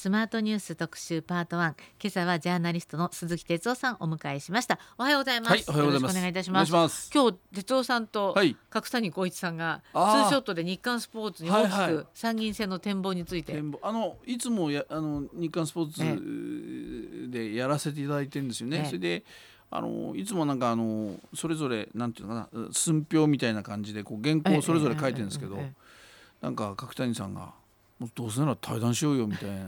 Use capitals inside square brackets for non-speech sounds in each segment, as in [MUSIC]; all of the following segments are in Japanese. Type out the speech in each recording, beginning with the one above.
スマートニュース特集パート1今朝はジャーナリストの鈴木哲夫さんお迎えしました。おはようございます、はいおはようございます。お願いいたします。今日哲夫さんとはい。角谷光一さんがツあー。ーショットで日刊スポーツに大きはいはい。く参議院選の展望について、展望。あのいつもやあの日刊スポーツでやらせていただいてるんですよね。ええ。それであのいつもなんかあのそれぞれなんていうのかな寸評みたいな感じでこう原稿をそれぞれ書いてるんですけど、なんか角谷さんが「もうどうせなら対談しようよ」みたいな。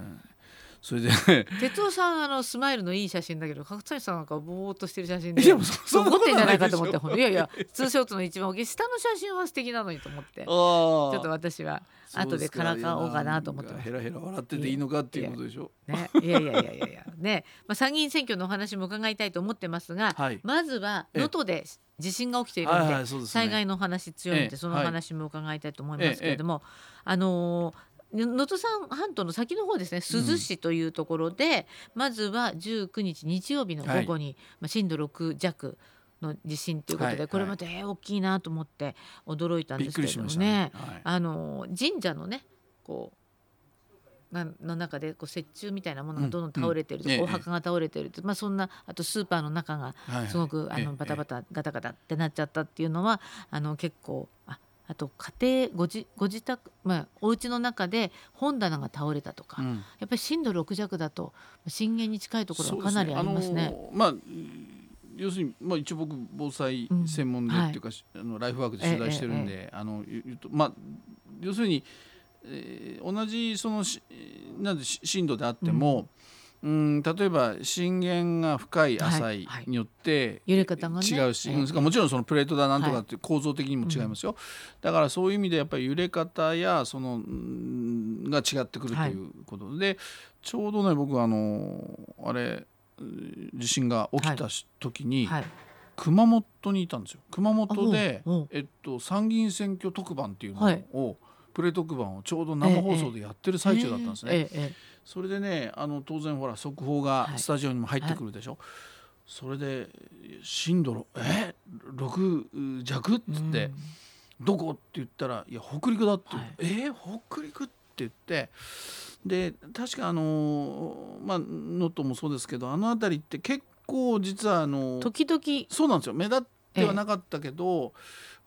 それで。ええ哲夫さんあのスマイルのいい写真だけど角谷さんなんかぼーっとしてる写真でいやもうそ怒ってんじゃないかと思ってないやいやツーショットの一番大きい下の写真は素敵なのにと思ってちちょょっと私は後でからかおうかなと思ってヘラヘラ笑ってていいのかっていうことでしょ。ね、いやいやいやいやいや。ね、[LAUGHS] まあ、参議院選挙のお話も伺いたいと思ってますが、はいまずはええ能登で地震が起きているので,、災害のお話強いので、ええそのお話も伺いたいと思いますけれども、あのー能登山半島の先の方ですね。珠洲市というところで、まずは19日日曜日の午後に、まあ、震度6弱の地震ということで、はいこれまた、えー大きいなと思って驚いたんですけれどもね。ね。はい。あの神社のねこうなの中でこう雪中みたいなものがどんどん倒れてると、うん。うんお墓が倒れてると、まあ、そんなあとスーパーの中がはい。はいすごく、あええのバタバタガタガタってなっちゃったっていうのはあの結構ああと家庭ごじご自宅、まあ、お家の中で本棚が倒れたとか、うん。やっぱり震度6弱だと震源に近いところはかなりありますね。まあ要するに、まあ、一応僕防災専門でうんっていうか、あのライフワークで取材してるんで、あの言うとまあ要するに、えー同じそのしなんでし震度であっても、うん、例えば震源が深い浅いによって、揺れ方がね。違うし、もちろんそのプレートだなんとかって構造的にも違いますよ、だからそういう意味でやっぱり揺れ方やそのうんが違ってくるということで、ちょうどね僕あのあれうん地震が起きたし時にはい、熊本にいたんですよ。熊本でえっと、参議院選挙特番っていうのはい。を、プレ特番をちょうど生放送でやってる最中だったんですね。ええええそれでねあの当然ほら速報がはい。スタジオにも入ってくるでしょ、それで震度ろえ？6弱？っつって、どこ？って言ったら「いや北陸だ」ってはいえ？ー北陸？って言ってで確かあのまあ能登もそうですけどあの辺りって結構実はあの時々。そうなんですよ。目立ってはなかったけど、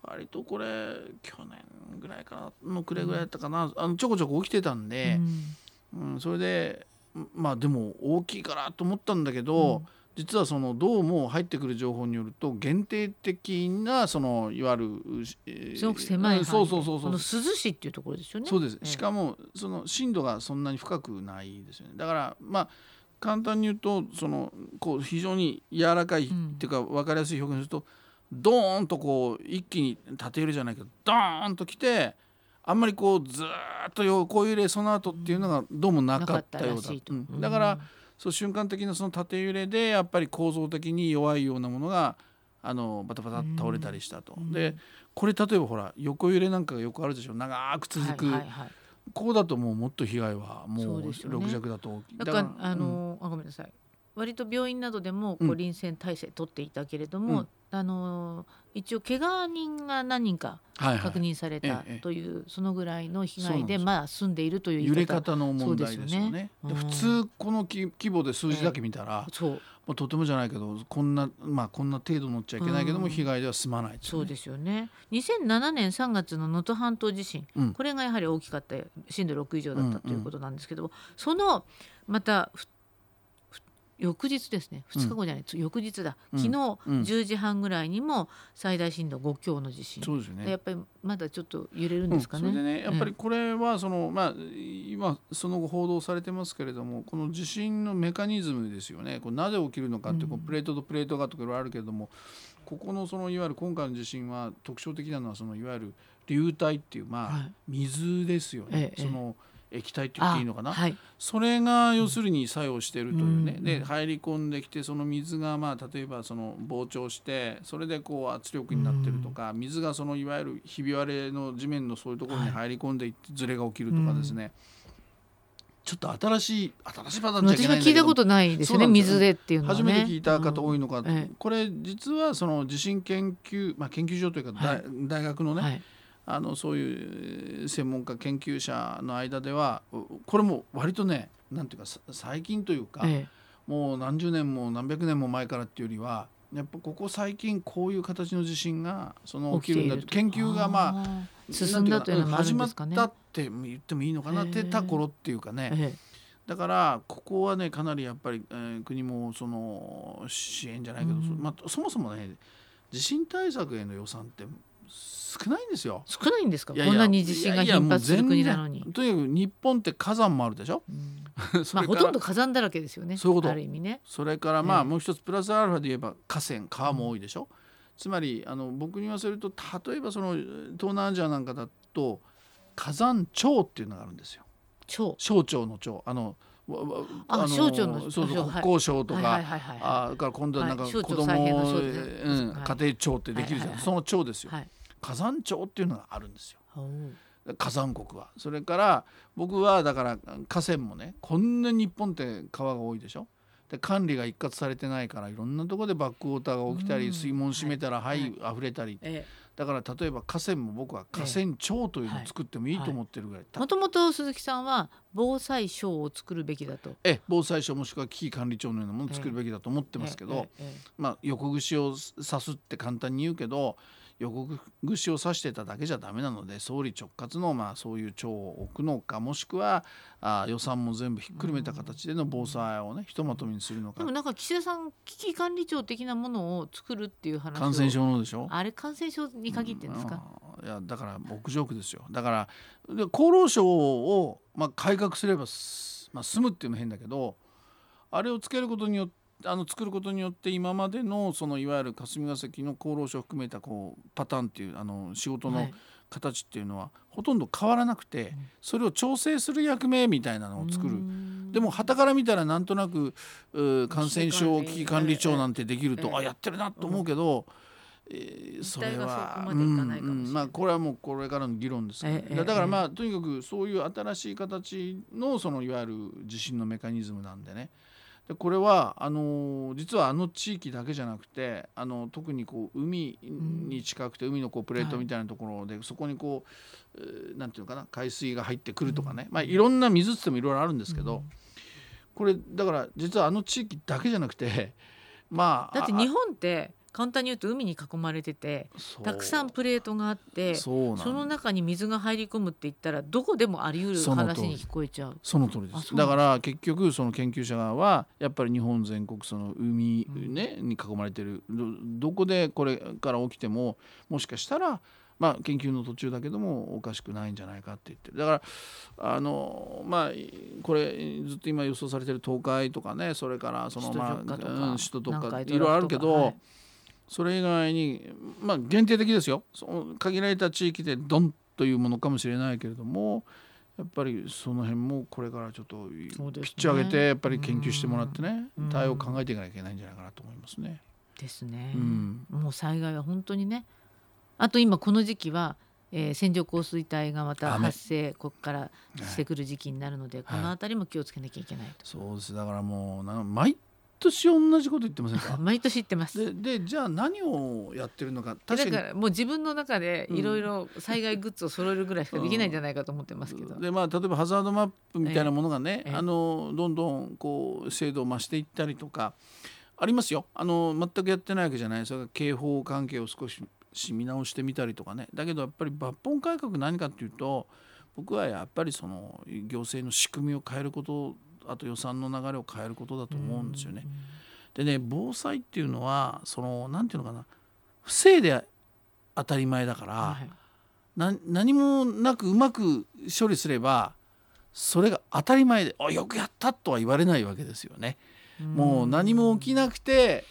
割とこれ去年ぐらいかなの暮れぐらいだったかな、あのちょこちょこ起きてたんで。うんうん、それでまあでも大きいからと思ったんだけど、うん。実はそのどうも入ってくる情報によると限定的なそのいわゆる、えーすごく狭い範囲でそうそうそうそう。この珠洲市っていうところですよね。そうです、ええ。しかもその震度がそんなに深くないですよね。だからまあ簡単に言うとそのこう非常に柔らかい、うん。っていうか分かりやすい表現をするとドーンとこう一気に縦揺れじゃないけどドーンときてあんまりこうずーっと横揺れその後っていうのがどうもなかったようだ。うん。だから、そう瞬間的なその縦揺れでやっぱり構造的に弱いようなものがあのバタバタ倒れたりしたと。うん。でこれ例えばほら横揺れなんかがよくあるでしょ。長く続く、はいはいはいこうだともうもっと被害はもそううですよね。6弱だと。大きい。だからあの、あごめんなさい。割と病院などでもこううん。臨戦態勢取っていたけれども、うんあの一応怪我人が何人かうんはいはい。確認されたええという、そのぐらいの被害です。まあ住んでいるという揺れ方方の問題ですよね。よね。普通この規規模で数字だけ見たら、そう。もうとてもじゃないけどこんなまあこんな程度乗っちゃいけないけども、うん。被害では済まないね。そうですよね。2007年3月の能登半島地震、うん。これがやはり大きかった震度6以上だったということなんですけど、そのまた翌日ですね。2日後じゃない、翌日だ。うん。昨日うん。10時半ぐらいにも最大震度5強の地震、そうですよね。やっぱりまだちょっと揺れるんうんですかね。それでねやっぱりこれはその、まあ今その後報道されてますけれどもこの地震のメカニズムですよね。こうなぜ起きるのかってこうん。うプレートとプレートがとかいろいろあるけれどもここのそのいわゆる今回の地震は特徴的なのはそのいわゆる流体っていうまあ、はい。水ですよね。え、え。その液体って言っていいのかな、はい、それが要するに作用しているというね、うんで入り込んできてその水がまあ例えばその膨張してそれでこう圧力になってるとか、水がそのいわゆるひび割れの地面のそういうところに入り込んでいってずれが起きるとかですね、ちょっと新しい新しいパターン私ないんだけど。は聞いたことないですよね水でっていうのはね。初めて聞いた方多いのか、うん。えこれ実はその地震研究、まあ、研究所というか大,、はい。大学のね、はいあのそういう専門家研究者の間ではこれも割とねなんていうか最近というか、ええ、もう何十年も何百年も前からっていうよりはやっぱここ最近こういう形の地震がその起きるんだと。研究がまあ進んだというのもね。始まったって言ってもいいのかなってた頃っていうかね。だからここはねかなりやっぱり、えー、国もその支援じゃないけど、まあ、そもそもね地震対策への予算って少ないんですよ。少ないんですか？こんなに地震が頻発する国なのに。とにかく日本って火山もあるでしょ？うん、まあほとんど火山だらけですよね。そういうことある意味ね。それからまあもう一つプラスアルファで言えば河川川も多いでしょ？うん、つまりあの僕に言わせると例えばその東南アジアなんかだと火山庁っていうのがあるんですよ。庁。省庁の庁あの。あ省庁のそうそう国交省とか、あから今度はなんか子供、うん、家庭庁ってできるじゃん、その庁ですよ。はい火山庁っていうのがあるんですよ。火山国は。それから僕はだから河川もねこんな日本って川が多いでしょ？で管理が一括されてないからいろんなところでバックウォーターが起きたり水門閉めたらはい。溢れたり、だから例えば河川も僕は河川庁というのを作ってもいいと思ってるぐらい。もともと鈴木さんは防災省を作るべきだと。え防災省もしくは危機管理庁のようなものを作るべきだと思ってますけど、まあ横串を刺すって簡単に言うけど横串を刺してただけじゃダメなので総理直轄のまあそういう庁を置くのかもしくはあ予算も全部ひっくるめた形での防災をねひとまとめにするのか。でもなんか岸田さん危機管理庁的なものを作るっていう話感染症のでしょ？あれ感染症に限ってんですか、うん、いやだから屋上区ですよ。だからで厚労省をまあ改革すれば、まあ、済むっていうのも変だけどあれをつけることによってあの作ることによって今までのそのいわゆる霞が関の厚労省を含めたこうパターンっていうあの仕事の形っていうのはほとんど変わらなくてそれを調整する役目みたいなのを作る。でもはたから見たらなんとなく感染症危機管理庁なんてできるとあやってるなと思うけど。えー、それはまあこれはもうこれからの議論ですけど、だからまあとにかくそういう新しい形のそのいわゆる地震のメカニズムなんでねでこれはあの実はあの地域だけじゃなくてあの特にこう海に近くて海のこうプレートみたいなところで、そこにこうなんていうのかな海水が入ってくるとかね、まあ、いろんな水っつってもいろいろあるんですけど、これだから実はあの地域だけじゃなくて [LAUGHS] まあだって日本って簡単に言うと海に囲まれててたくさんプレートがあってその中に水が入り込むって言ったらどこでもあり得る話に聞こえちゃう。その通りです。だ。から結局その研究者側はやっぱり日本全国その海、ね、に囲まれてる。どこでこれから起きてももしかしたらまあ、研究の途中だけどもおかしくないんじゃないかって言ってる。だからあのまあこれずっと今予想されてる東海とかねそれからそのまあ首都とかいろいろあるけど、はい、それ以外にまあ限定的ですよ。その限られた地域でドンというものかもしれないけれどもやっぱりその辺もこれからちょっとピッチ上げてやっぱり研究してもらってね対応を考えていかなきゃいけないんじゃないかなと思いますね。ですね。うん、もう災害は本当にねあと今この時期は、えー、線状降水帯がまた発生ここからしてくる時期になるので、はい、この辺りも気をつけなきゃいけないと。そうです。だからもうな毎年同じこと言ってませんか？[LAUGHS] 毎年言ってます。でじゃあ何をやってるのか？確かに。だからもう自分の中でいろいろ災害グッズを揃えるぐらいしかできないんじゃないかと思ってますけど、うん、でまあ例えばハザードマップみたいなものがね、ええ、あのどんどんこう精度を増していったりとかありますよ。あの全くやってないわけじゃない。それから警報関係を少し見直してみたりとかね。だけどやっぱり抜本改革何かっていうと僕はやっぱりその行政の仕組みを変えることあと予算の流れを変えることだと思うんですよね。でね防災っていうのはその何て言うのかな不正で当たり前だから、はい、何もなくうまく処理すればそれが当たり前で「あよくやった!」とは言われないわけですよね。もう何も起きなくて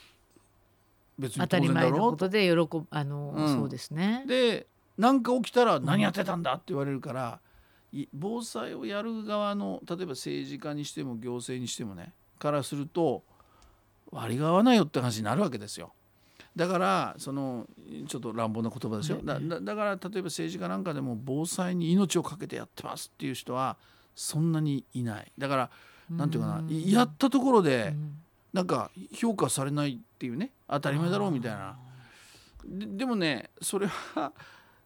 別に当たり前のことで喜ぶあの、うん、そうですね。で何か起きたら「何やってたんだ!」って言われるから、防災をやる側の例えば政治家にしても行政にしてもねからすると割が合わないよって話になるわけですよ。だからそのちょっと乱暴な言葉ですよ。だだから例えば政治家なんかでも防災に命を懸けてやってますっていう人はそんなにいない。だから何て言うかなやったところでなんか評価されないっていうね当たり前だろうみたいな。ででもねそれは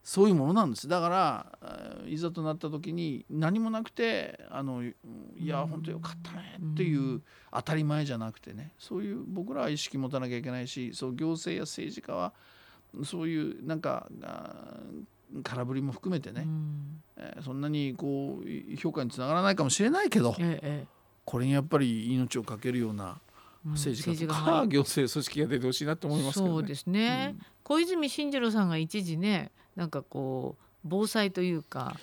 そういうものなんです。だからえーいざとなった時に何もなくてあのいやうん。本当よかったねっていう当たり前じゃなくてね。そういう僕らは意識持たなきゃいけないしそう行政や政治家はそういうなんか空振りも含めてね、うん。えーそんなにこう評価につながらないかもしれないけどえええこれにやっぱり命をかけるような政治家とか行政組織が出てほしいなと思いますけどね。そうですね、小泉進次郎さんが一時ねなんかこう防災というか、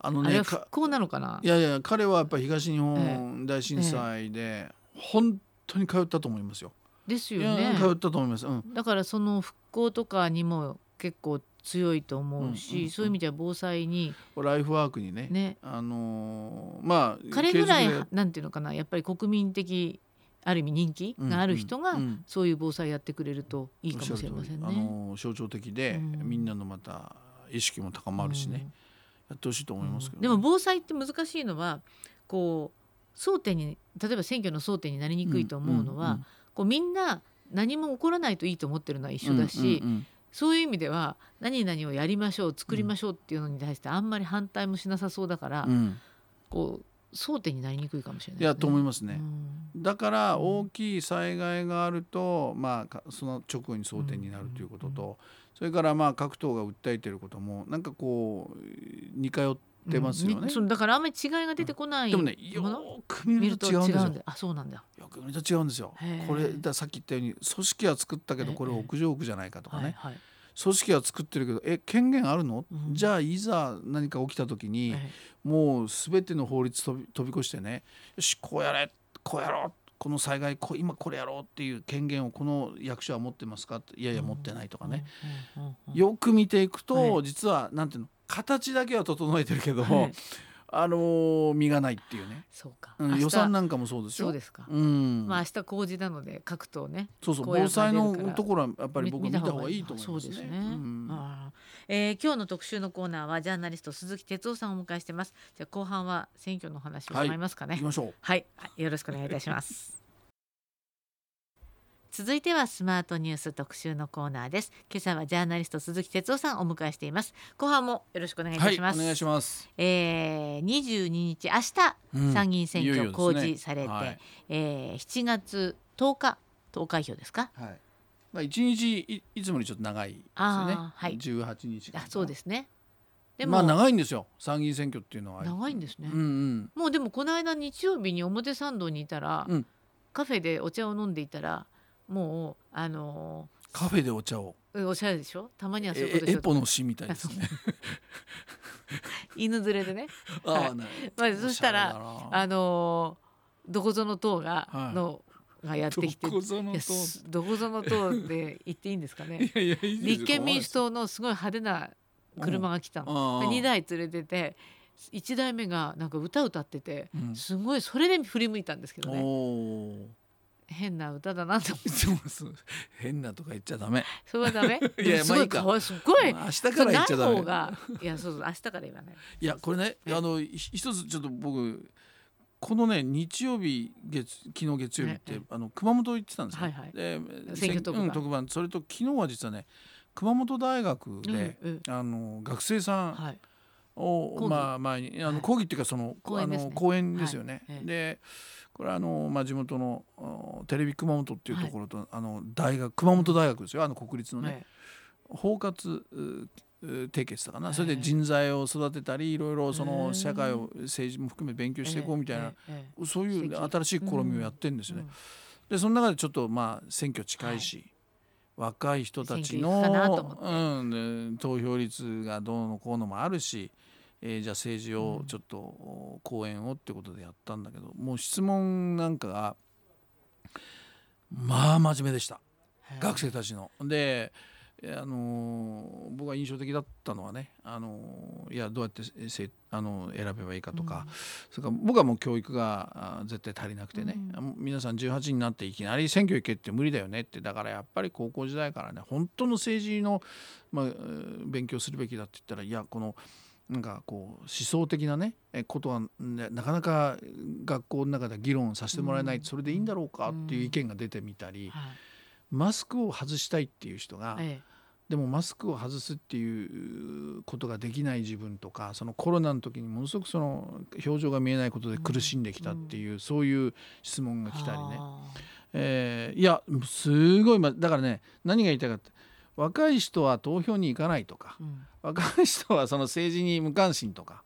あのねか復興なのかな？いやいや彼はやっぱり東日本大震災で本当に通ったと思いますよ。ですよね通ったと思います。うん。だからその復興とかにも結構強いと思うし、うんうんうんそういう意味では防災にライフワークにね。ねあのーまあ彼ぐらいなんていうのかなやっぱり国民的ある意味人気がある人がそういう防災やってくれるといいかもしれませんね。あのー象徴的で、うん。みんなのまた意識も高まるしね、やってほしいと思いますけど、ね。でも防災って難しいのはこう争点に例えば選挙の争点になりにくいと思うのは、こうみんな何も起こらないといいと思ってるのは一緒だし、そういう意味では何々をやりましょう作りましょうっていうのに対してあんまり反対もしなさそうだから、こう争点になりにくいかもしれないいやと思いまますね。だから大きい災害があると、まあかその直後に争点になるということと、それからまあ各党が訴えていることもなんかこう似通ってますよね。そのだからあんまり違いが出てこないでもねよく見見ると違うんですあそうなんだ。よく見ると違うんですよ。これださっき言ったように組織は作ったけどこれええ屋上区じゃないかとかね、はいはい組織は作ってるけどえ権限あるの、うん。じゃあいざ何か起きた時に、えもう全ての法律飛び飛び越してねよしこうやれこうやろうこの災害こう今これやろうっていう権限をこの役所は持ってますか？っていやいや持ってないとかね、よく見ていくと、はい。実はなんていうの？形だけは整えてるけど、はいあのー身がないっていうね、そうか、うん予算なんかもそうですよ。そうですか、うん。まあ明日工事なので各党ねそうそう。防災のところはやっぱり僕見見た方がいいと思いますね。そうですね、うん。ああえー今日の特集のコーナーはジャーナリスト鈴木哲夫さんをお迎えしてます。じゃあ後半は選挙の話を伺いますかね。行きましょう。はい、よろしくお願いいたします。続いてはスマートニュース特集のコーナーです。今朝はジャーナリスト鈴木哲夫さんをお迎えしています。後半もよろしくお願いいたはい、します。お願いします。えー、22日明日うん参議院選挙公示されて、はいえー、7月10日投開票ですか？はい。まあ一日いいつもよりちょっと長いですよねはい18日間あ、そうですね。でも、まあ長いんですよ。参議院選挙っていうのは。長いんですね。うんうん。もうでもこの間日曜日に表参道にいたら、うんカフェでお茶を飲んでいたらもうあのカフェでお茶を。ーおしゃれでしょ？たまにはそういうえことでしょエポの詩みたいですね。[LAUGHS] 犬連れでね、ああ、なまあ、そしたらああのーどこぞの党が、はい。のがやってきて。どこぞの党いやすどこぞの党で言っていいんですかね。[LAUGHS] 立憲民主党のすごい派手な車が来たの、うん。2台連れてて1台目がなんか歌歌ってて、うん。すごいそれで振り向いたんですけどおね。お。変な歌だなと思って。そう変なとか言っちゃダメ。それはダメいやまあいいか。すごい明日から言っちゃダメ。がいやそうそう明日から言わない。いやこれねえあのひ一つちょっと僕このね日曜日月昨日月曜日ってええあの熊本行ってたんですよ。はいはい。で選挙特番うん特番。それと昨日は実はね熊本大学で、うんうん。あの学生さんはいを、講義。まあ前にあの、はい。講義っていうかその講演ですね。あの講演ですよね。でこれはあの、まあ、地元のおテレビ熊本っていうところと、あの大学熊本大学ですよ。あの国立のね、はい包括締結したかな、ええ。それで人材を育てたりいろいろそへのえ社会を政治も含め勉強していこうみたいな、そういう新しい試みをやってるんですよね。うん。でその中でちょっとまあ選挙近いし、若い人たちのうん、で投票率がどうのこうのもあるし、えーじゃあ政治をちょっとお講演をってことでやったんだけどもう質問なんかがまあ真面目でした。え学生たちの。で、えあのー僕が印象的だったのはね、あのーいやどうやってせあの選べばいいかとか、それから僕はもう教育があ絶対足りなくてね、うん皆さん18になっていきなり選挙行けって無理だよねってだからやっぱり高校時代からね本当の政治の、まあ、えー勉強するべきだって言ったらいやこのなんかこう思想的なねえことはねなかなか学校の中では議論させてもらえない、うん。それでいいんだろうかっていう意見が出てみたり、はい。マスクを外したいっていう人がええ。でもマスクを外すっていうことができない自分とかそのコロナの時にものすごくその表情が見えないことで苦しんできたっていう、そういう質問が来たりね、えー、いやすごい、ま、だからね何が言いたいかって若い人は投票に行かないとか、うん、若い人はその政治に無関心とか。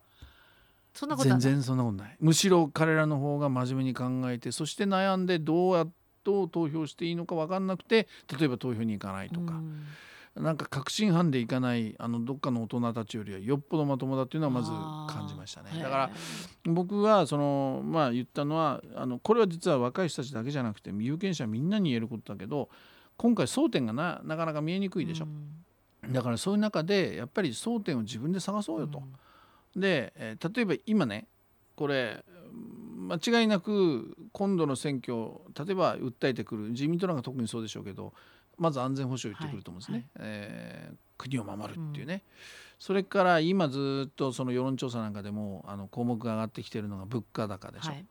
そんなこと全然そんなことない。むしろ彼らの方が真面目に考えてそして悩んでどうやっと投票していいのか分かんなくて例えば投票に行かないとか。うん。なんか確信犯でいかないあのどっかの大人たちよりはよっぽどまともだっていうのはまず感じましたね。だから僕はそのまあ言ったのはあのこれは実は若い人たちだけじゃなくて有権者みんなに言えることだけど今回争点がななかなか見えにくいでしょ、うん、だからそういう中でやっぱり争点を自分で探そうよと。うん、で、えー、例えば今ねこれ間違いなく今度の選挙例えば訴えてくる自民党なんか特にそうでしょうけどまず安全保障言ってくると思うんですね、はいはい、えー、国を守るっていうね、うん、それから今ずっとその世論調査なんかでもあの項目が上がってきてるのが物価高でしょ、はい、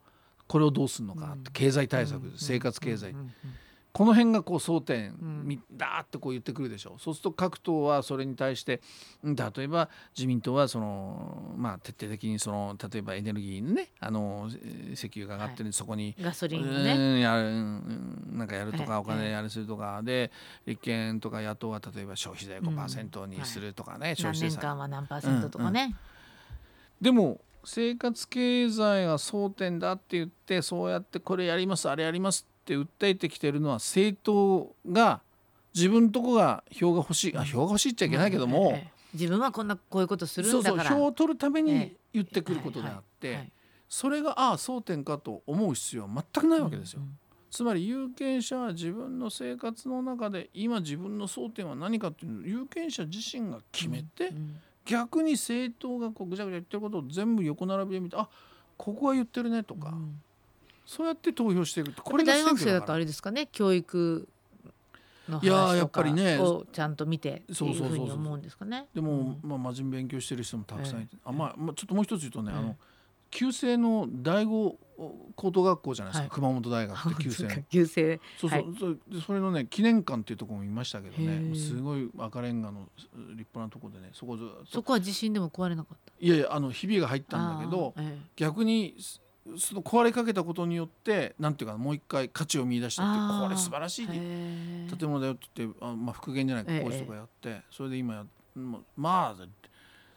これをどうするのかって、経済対策、生活経済、この辺がこう争点、うん、だーってこう言ってくるでしょ。うそうすると各党はそれに対して例えば自民党はその、まあ、徹底的にその例えばエネルギーのねあの石油が上がってるんで、はい、そこにガソリンね。やるなんかやるとか、お金やるするとかで立憲とか野党は例えば消費税5%にするとかね、うんはい、消費税何年間は何パーセントとかね。うんうん、でも生活経済が争点だって言ってそうやってこれやりますあれやりますって訴えてきてるのは政党が自分とこが票が欲しい。あ票が欲しいっちゃいけないけども、ええ、自分はこんなこういうことするんだから。そうそう票を取るために言ってくることであって、はいはい、それがああ争点かと思う必要は全くないわけですよ。うんうん、つまり有権者は自分の生活の中で今自分の争点は何かっていうのを有権者自身が決めて、うんうん、逆に政党がこうぐちゃぐちゃ言ってることを全部横並びで見てあここは言ってるねとか、うん、そうやって投票していくこれ大学生だとあれですかね教育の話とかをちゃんと見てっていうふうに思うんですかね。でも、まあ真面目勉強してる人もたくさんいて、あまあ、まあ、ちょっともう一つ言うとね、あの旧制の第五高等学校じゃないですか、熊本大学って旧制旧制そうそう、そそれのね記念館っていうところもいましたけどねすごい赤レンガの立派なところでねそこずそこは地震でも壊れなかったいやいやあのひびが入ったんだけど、逆にその壊れかけたことによってなんていうかもう一回価値を見出したってこれ素晴らしい。建物だよって言ってあ、まあ、復元じゃないか工事とかやって、それで今やまあ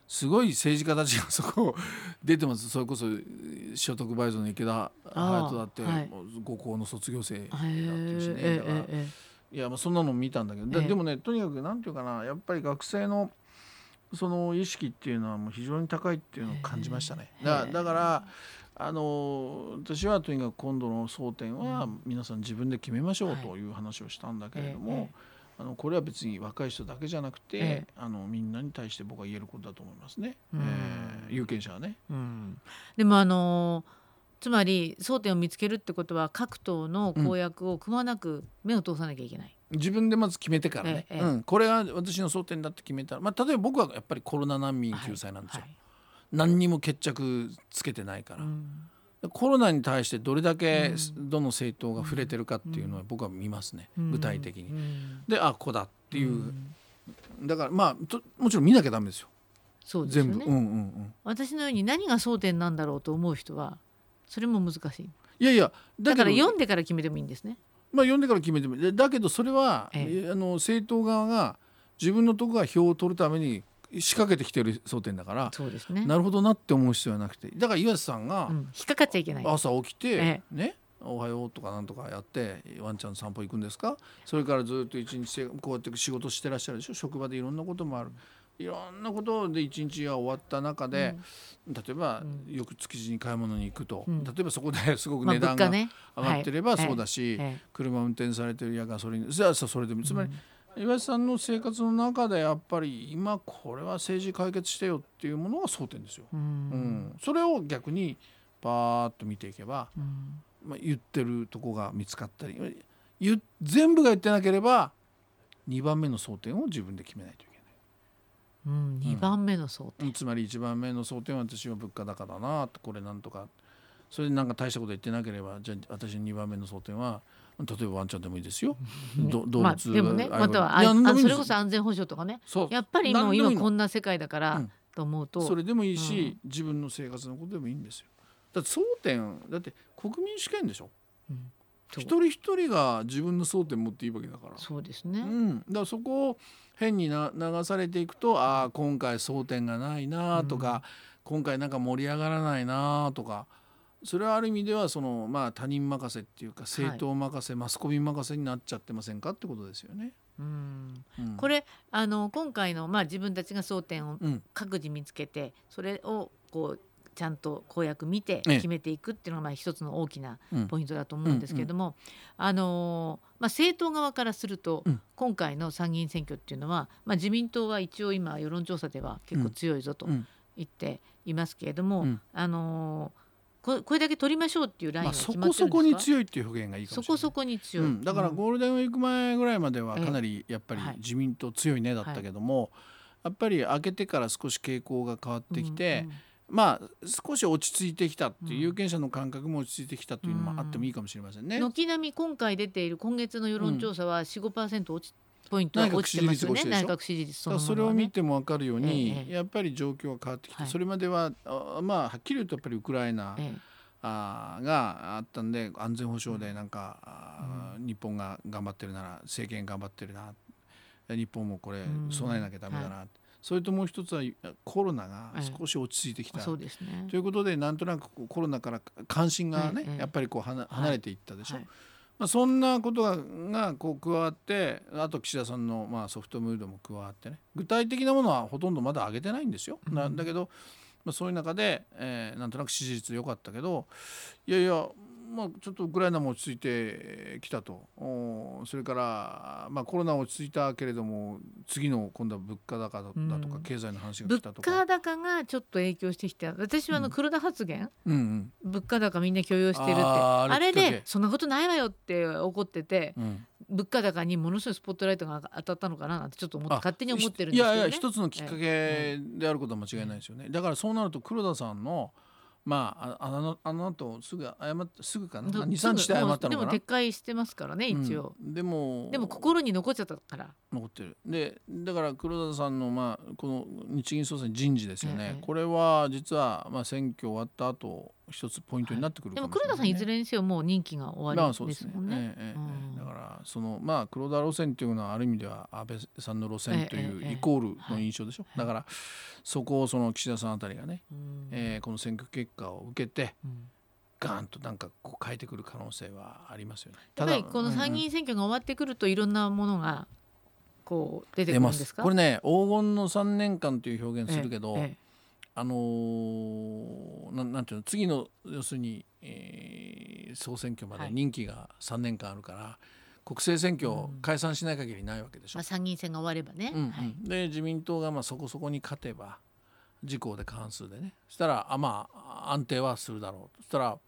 すごい政治家たちがそこ [LAUGHS] 出てます。それこそ所得倍増の池田隼人だって、はい、高校の卒業生だっていうしね。だから、いやまあそんなの見たんだけど、でもねとにかくなんていうかなやっぱり学生のその意識っていうのはもう非常に高いっていうのを感じましたね。だだからあの私はとにかく今度の争点は皆さん自分で決めましょうとい。う話をしたんだけれども、あのこれは別に若い人だけじゃなくて、あのみんなに対して僕は言えることだと思いますね、えー、有権者はね。うん、でもあのつまり争点を見つけるってことは各党の公約をくまなく目を通さなきゃいけない。自分でまず決めてからね、うん、これは私の争点だって決めたら、まあ、例えば僕はやっぱりコロナ難民救済なんですよ。はいはい。何にも決着つけてないから、うん、コロナに対してどれだけどの政党が触れてるかっていうのは僕は見ますね、具体的に。であここだっていう、だからまあもちろん見なきゃダメですよ。そうですよね、全部、うんうんうん、私のように何が争点なんだろうと思う人はそれも難しい。いやいやだから読んでから決めてもいいんですね。まあ読んでから決めてもだけどそれは、ええ、あの政党側が自分のとこが票を取るために仕掛けてきてる争点だからね、なるほどなって思う必要はなくて。だから岩瀬さんが、うん、引っかかっちゃいけない。朝起きて、ええ、ねおはようとかなんとかやってワンちゃん散歩行くんですか？それからずっと一日こうやって仕事してらっしゃるでしょ？職場でいろんなこともあるいろんなことで一日が終わった中で、うん、例えば、うん、よく築地に買い物に行くと、うん、例えばそこで [LAUGHS] すごく値段が上がってればそうだし、車運転されてるやガソリンじゃあそれでもつまり、岩井さんの生活の中でやっぱり今これは政治解決してよっていうものが争点ですよ。うん、うん、それを逆にパーッと見ていけば、うん、まあ、言ってるとこが見つかったり全部が言ってなければ2番目の争点を自分で決めないと。うん、2番目の争点、つまり1番目の争点は私は物価高だなこれなんとかそれでなんか大したこと言ってなければじゃあ私の2番目の争点は例えばワンちゃんでもいいですよ。ねど動物まあ、でもねあまたはあそれこそ安全保障とかね。そう。やっぱりもう今こんな世界だから、うん。と思うと。それでもいいし、自分の生活のことでもいいんですよ。だって争点だって国民主権でしょ。うん一人一人が自分の争点持っていいわけだから。そうですね、うん、だからそこを変にな流されていくとああ今回争点がないなとか、今回なんか盛り上がらないなとか。それはある意味ではその、まあ、他人任せっていうか政党任せ、マスコミ任せになっちゃってませんかってことですよね。うん。うん、これあの今回の、まあ、自分たちが争点をうん。各自見つけてそれをこうちゃんと公約見てええ。決めていくっていうのがまあ一つの大きなうん。ポイントだと思うんですけれども、あのまあ、政党側からすると、うん。今回の参議院選挙っていうのは、まあ、自民党は一応今世論調査では結構強いぞとうん。言っていますけれども、うん。あのここれだけ取りましょうっていうラインまあ、は決そこそこに強いっていう表現がいいかもしれない。そこそこに強い、うん、だからうん。ゴールデンウィーク前ぐらいまではええ。かなりやっぱりはい。自民党強いねだったけども、やっぱり明けてから少し傾向が変わってきて、うんうんまあ少し落ち着いてきたっていう、うん有権者の感覚も落ち着いてきたというのもあってもいいかもしれませんね。軒並み今回出ている今月の世論調査は4、5%落ちポイントは落ちてますよね。内閣支持率そだからそれを見ても分かるように、ええ。やっぱり状況が変わってきて、はい。それまではあまあはっきり言うとやっぱりウクライナ、ええ。あーがあったんで安全保障でなんか、あー日本が頑張ってるなら政権頑張ってるな日本もこれうん。備えなきゃダメだな、それともう一つはコロナが少し落ち着いてきた、ね。ということでなんとなくコロナから関心がね、ええやっぱりこう離離れていったでしょ。はい。まあ、そんなことががこう加わってあと岸田さんのまあソフトムードも加わってね。具体的なものはほとんどまだ上げてないんですよ。なんだけど、まあ、そういう中で、えーなんとなく支持率良かったけどいやいやまあ、ちょっとウクライナも落ち着いてきたと。おそれから、まあ、コロナは落ち着いたけれども次の今度は物価高だだとか、うん。経済の話が物来たとか。価高がちょっと影響してきた私はあのうん。黒田発言、うんうん。物価高みんな許容してるって。あれでそんなことないわよって怒っててうん。物価高にものすごいスポットライトが当たったのかななんてちょっと思ってあ勝手に思ってるんですけどね。いやいや一つのきっかけであることは間違いないですよね、だからそうなると黒田さんのまあああのあの後すぐ謝ってすぐかな？ど23日で謝ったのかな？でも撤回してますからね一応、うんでもでも心に残っちゃったから。残ってる。でだから黒田さんの、まあ、この日銀総裁人事ですよね、ええ。これは実は、まあ、選挙終わった後一つポイントになってくるでかもしれない、も黒田さんいずれにせよもう任期が終わりですもんね。そのまあ黒田路線っていうのはある意味では安倍さんの路線というイコールの印象でしょ、はい。だからそこをその岸田さんあたりがね、うん。えーこの選挙結果を受けてうん。ガーンとなんかこう変えてくる可能性はありますよね。やっぱりこの参議院院選挙が終わってくるといろんなものがこう出てくるんですすかこれね黄金の3年間という表現するけど、ええあのーなんなんていうの？次の要するに、えー総選挙まではい。任期が3年間あるから、国政選挙解散しない限りないわけでしょ。まあ、参議院選が終わればね、うんうん。はい。で自民党がまあそこそこに勝てば自公で過半数でね。そしたらあまあ安定はするだろうそしたら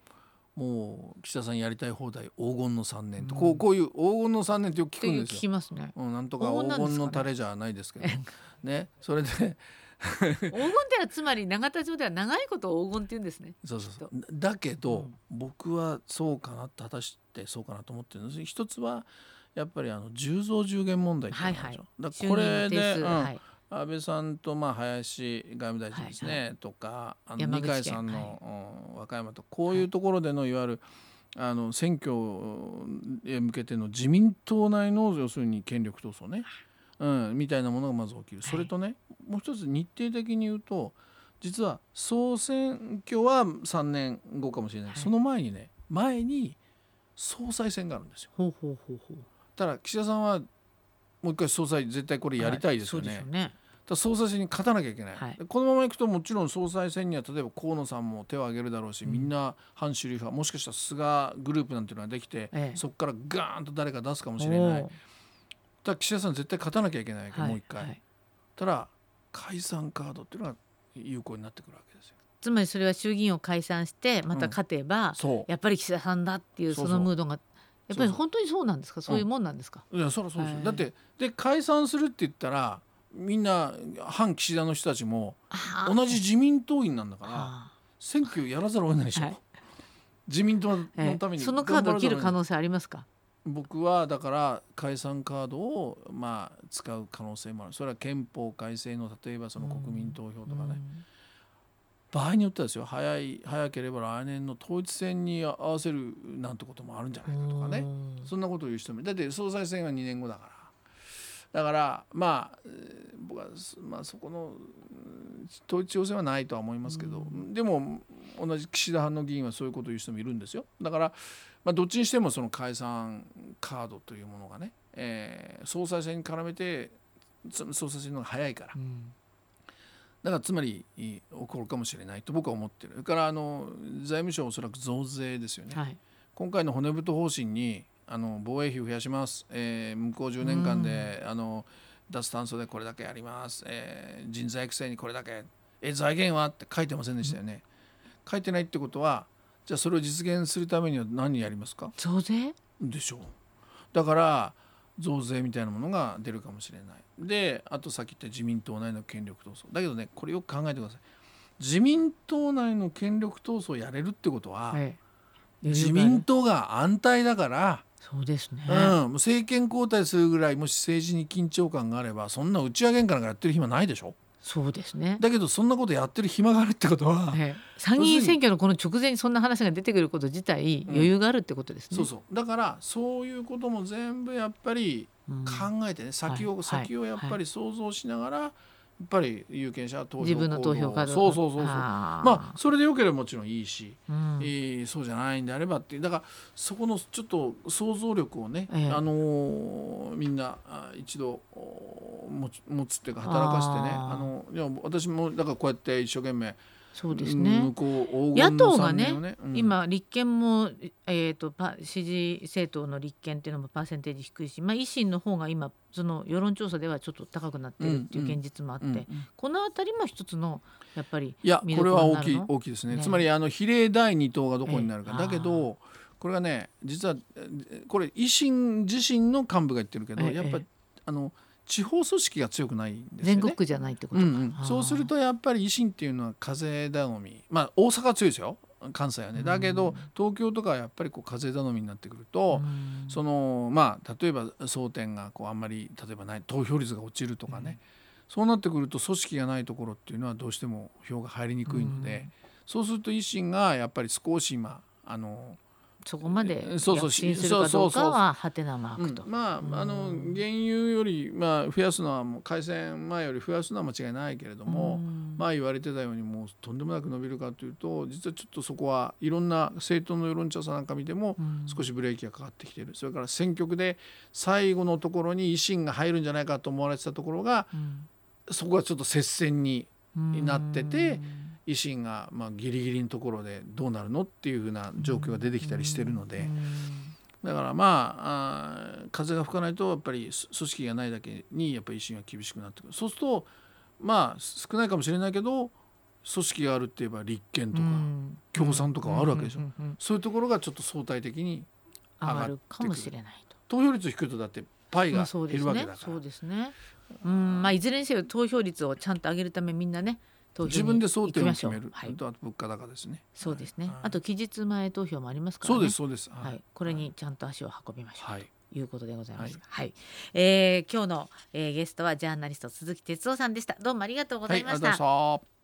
もう岸田さんやりたい放題黄金の3年と、こううん。こういう黄金の3年ってよく聞くんですよ。きますね。うん、なんとか黄金のタレじゃないですけど。ね。それで [LAUGHS] 黄金ってのはつまり永田町では長いことを黄金って言うんですね。そうそうそう。だけど、うん。僕はそうかな果たしてそうかなと思ってるんです。一つはやっぱりあの10増10減問題っていうのがあるでしょ、だこれで、うんはい、安倍さんとまあ林外務大臣ですね、とかあの二階さんの、うん和歌山とこういうところでのいわゆるあの選挙へ向けての自民党内の要するに権力闘争ね、うん、みたいなものがまず起きる。それとねもう一つ日程的に言うと実は総選挙は3年後かもしれない、はいその前にね前に総裁選があるんですよ。ほうほうほうほう。ただ岸田さんはもう一回総裁絶対これやりたいですよね。はいよね。だ総裁選に勝たなきゃいけない、はいでこのままいくともちろん総裁選には例えば河野さんも手を挙げるだろうし、うんみんな反主流派もしかしたら菅グループなんていうのができて、ええそこからガーンと誰か出すかもしれない岸田さん絶対勝たなきゃいけないわけ、はいもう一回、はい。ただ解散カードっていうのが有効になってくるわけですよ。つまりそれは衆議院を解散してまた勝てば、そやっぱり岸田さんだっていうそのムードがやっぱり本当にそうなんですか？そう。いうもんなんですか、ういやそりゃそうですよ、はい。だってで解散するって言ったらみんな反岸田の人たちも同じ自民党員なんだからあ。選挙やらざるを得ないでしょ、はい。自民党のためにえそのカードを切る可能能性ありますか？僕はだから解散カードをまあ使う可能性もある。それは憲法改正の例えばその国民投票とかね、場合によってはですよ。早い早ければ来年の統一選に合わせるなんてこともあるんじゃないかとかね。そんなことを言う人もだって総裁選は2年後だから。だからまあ僕は、まあ、そこの統一地方選はないとは思いますけどでも同じ岸田派の議員はそういうことを言う人もいるんですよ。だからまあ、どっちにしてもその解散カードというものがね、えー、総裁選に絡めて総裁選の方が早いから、うん、だからつまり起こるかもしれないと僕は思ってる。それからあの財務省はおそらく増税ですよね、はい、今回の骨太方針にあの防衛費を増やします、えー、向こう10年間で、うん、あの脱炭素でこれだけやります、えー、人材育成にこれだけ。え財源はって書いてませんでしたよね、うん、書いてないってことはじゃあそれを実現するためには何やりますか？増税？でしょう。だから増税みたいなものが出るかもしれない。であとさっき言った自民党内の権力闘争。だけどねこれよく考えてください。自民党内の権力闘争をやれるってことは、はい、自民党が安泰だからそうですね、うん、政権交代するぐらいもし政治に緊張感があればそんな打ち上げんからやってる暇ないでしょ？そうですね。だけどそんなことやってる暇があるってことは、ええ、参議院選挙のこの直前にそんな話が出てくること自体余裕があるってことですね、うん、そうそう。だからそういうことも全部やっぱり考えてね、うん、先を、はい、先をやっぱり想像しながら、はいっぱり有権者は投票自分の投票カードそうそうそうそう。まあそれでよければもちろんいいし、うん、えー、そうじゃないんであればっていうだからそこのちょっと想像力をね、ええ、あのー、みんな一度持つ持つっていうか働かしてね。あのいや私もだからこうやって一生懸命そうですね。野党がね、うん、今立憲も、えーと、と支持政党の立憲っていうのもパーセンテージ低いし、まあ、維新の方が今その世論調査ではちょっと高くなってるっていう現実もあって、うんうん、この辺りも一つのやっぱりいやこれは大きい大きいですね、ね、つまりあの比例第2党がどこになるか、えー、だけどこれがね実はこれ維新自身の幹部が言ってるけど、えー、やっぱり、あの。地方組織が強くないんですよね。全国じゃないってこと、うんうん、そうするとやっぱり維新っていうのは風頼み。まあ大阪は強いですよ。関西はね。だけど東京とかはやっぱりこう風頼みになってくるとそのまあ例えば争点がこうあんまり例えばない投票率が落ちるとかね。そうなってくると組織がないところっていうのはどうしても票が入りにくいのでそうすると維新がやっぱり少し今あのそこまで躍進するかどうかははてなマークと。まああの原油よりまあ増やすのはもう改戦前より増やすのは間違いないけれども、まあ言われてたようにもうとんでもなく伸びるかというと実はちょっとそこはいろんな政党の世論調査なんか見ても少しブレーキがかかってきている。それから選挙区で最後のところに維新が入るんじゃないかと思われてたところが、そこがちょっと接戦になってて。維新がまあギリギリのところでどうなるのっていうふうな状況が出てきたりしてるので。だからまあ風が吹かないとやっぱり組織がないだけにやっぱり維新は厳しくなってくる。そうするとまあ少ないかもしれないけど組織があるって言えば立憲とか共産とかはあるわけでしょ、そういうところがちょっと相対的に上がるかもしれないと。投票率低いとだってパイが減るわけだから、そうですね、うんまあ、いずれにせよ投票率をちゃんと上げるためみんなね自分で争点を決める、はい、と物価高ですね。そうですね。はい、あと期日前投票もありますから、ね、そうですそうです。はい。これにちゃんと足を運びましょう。はい。いうことでございます。はい、はい、えー、今日の、えー、ゲストはジャーナリスト鈴木哲夫さんでした。どうもありがとうございました。はい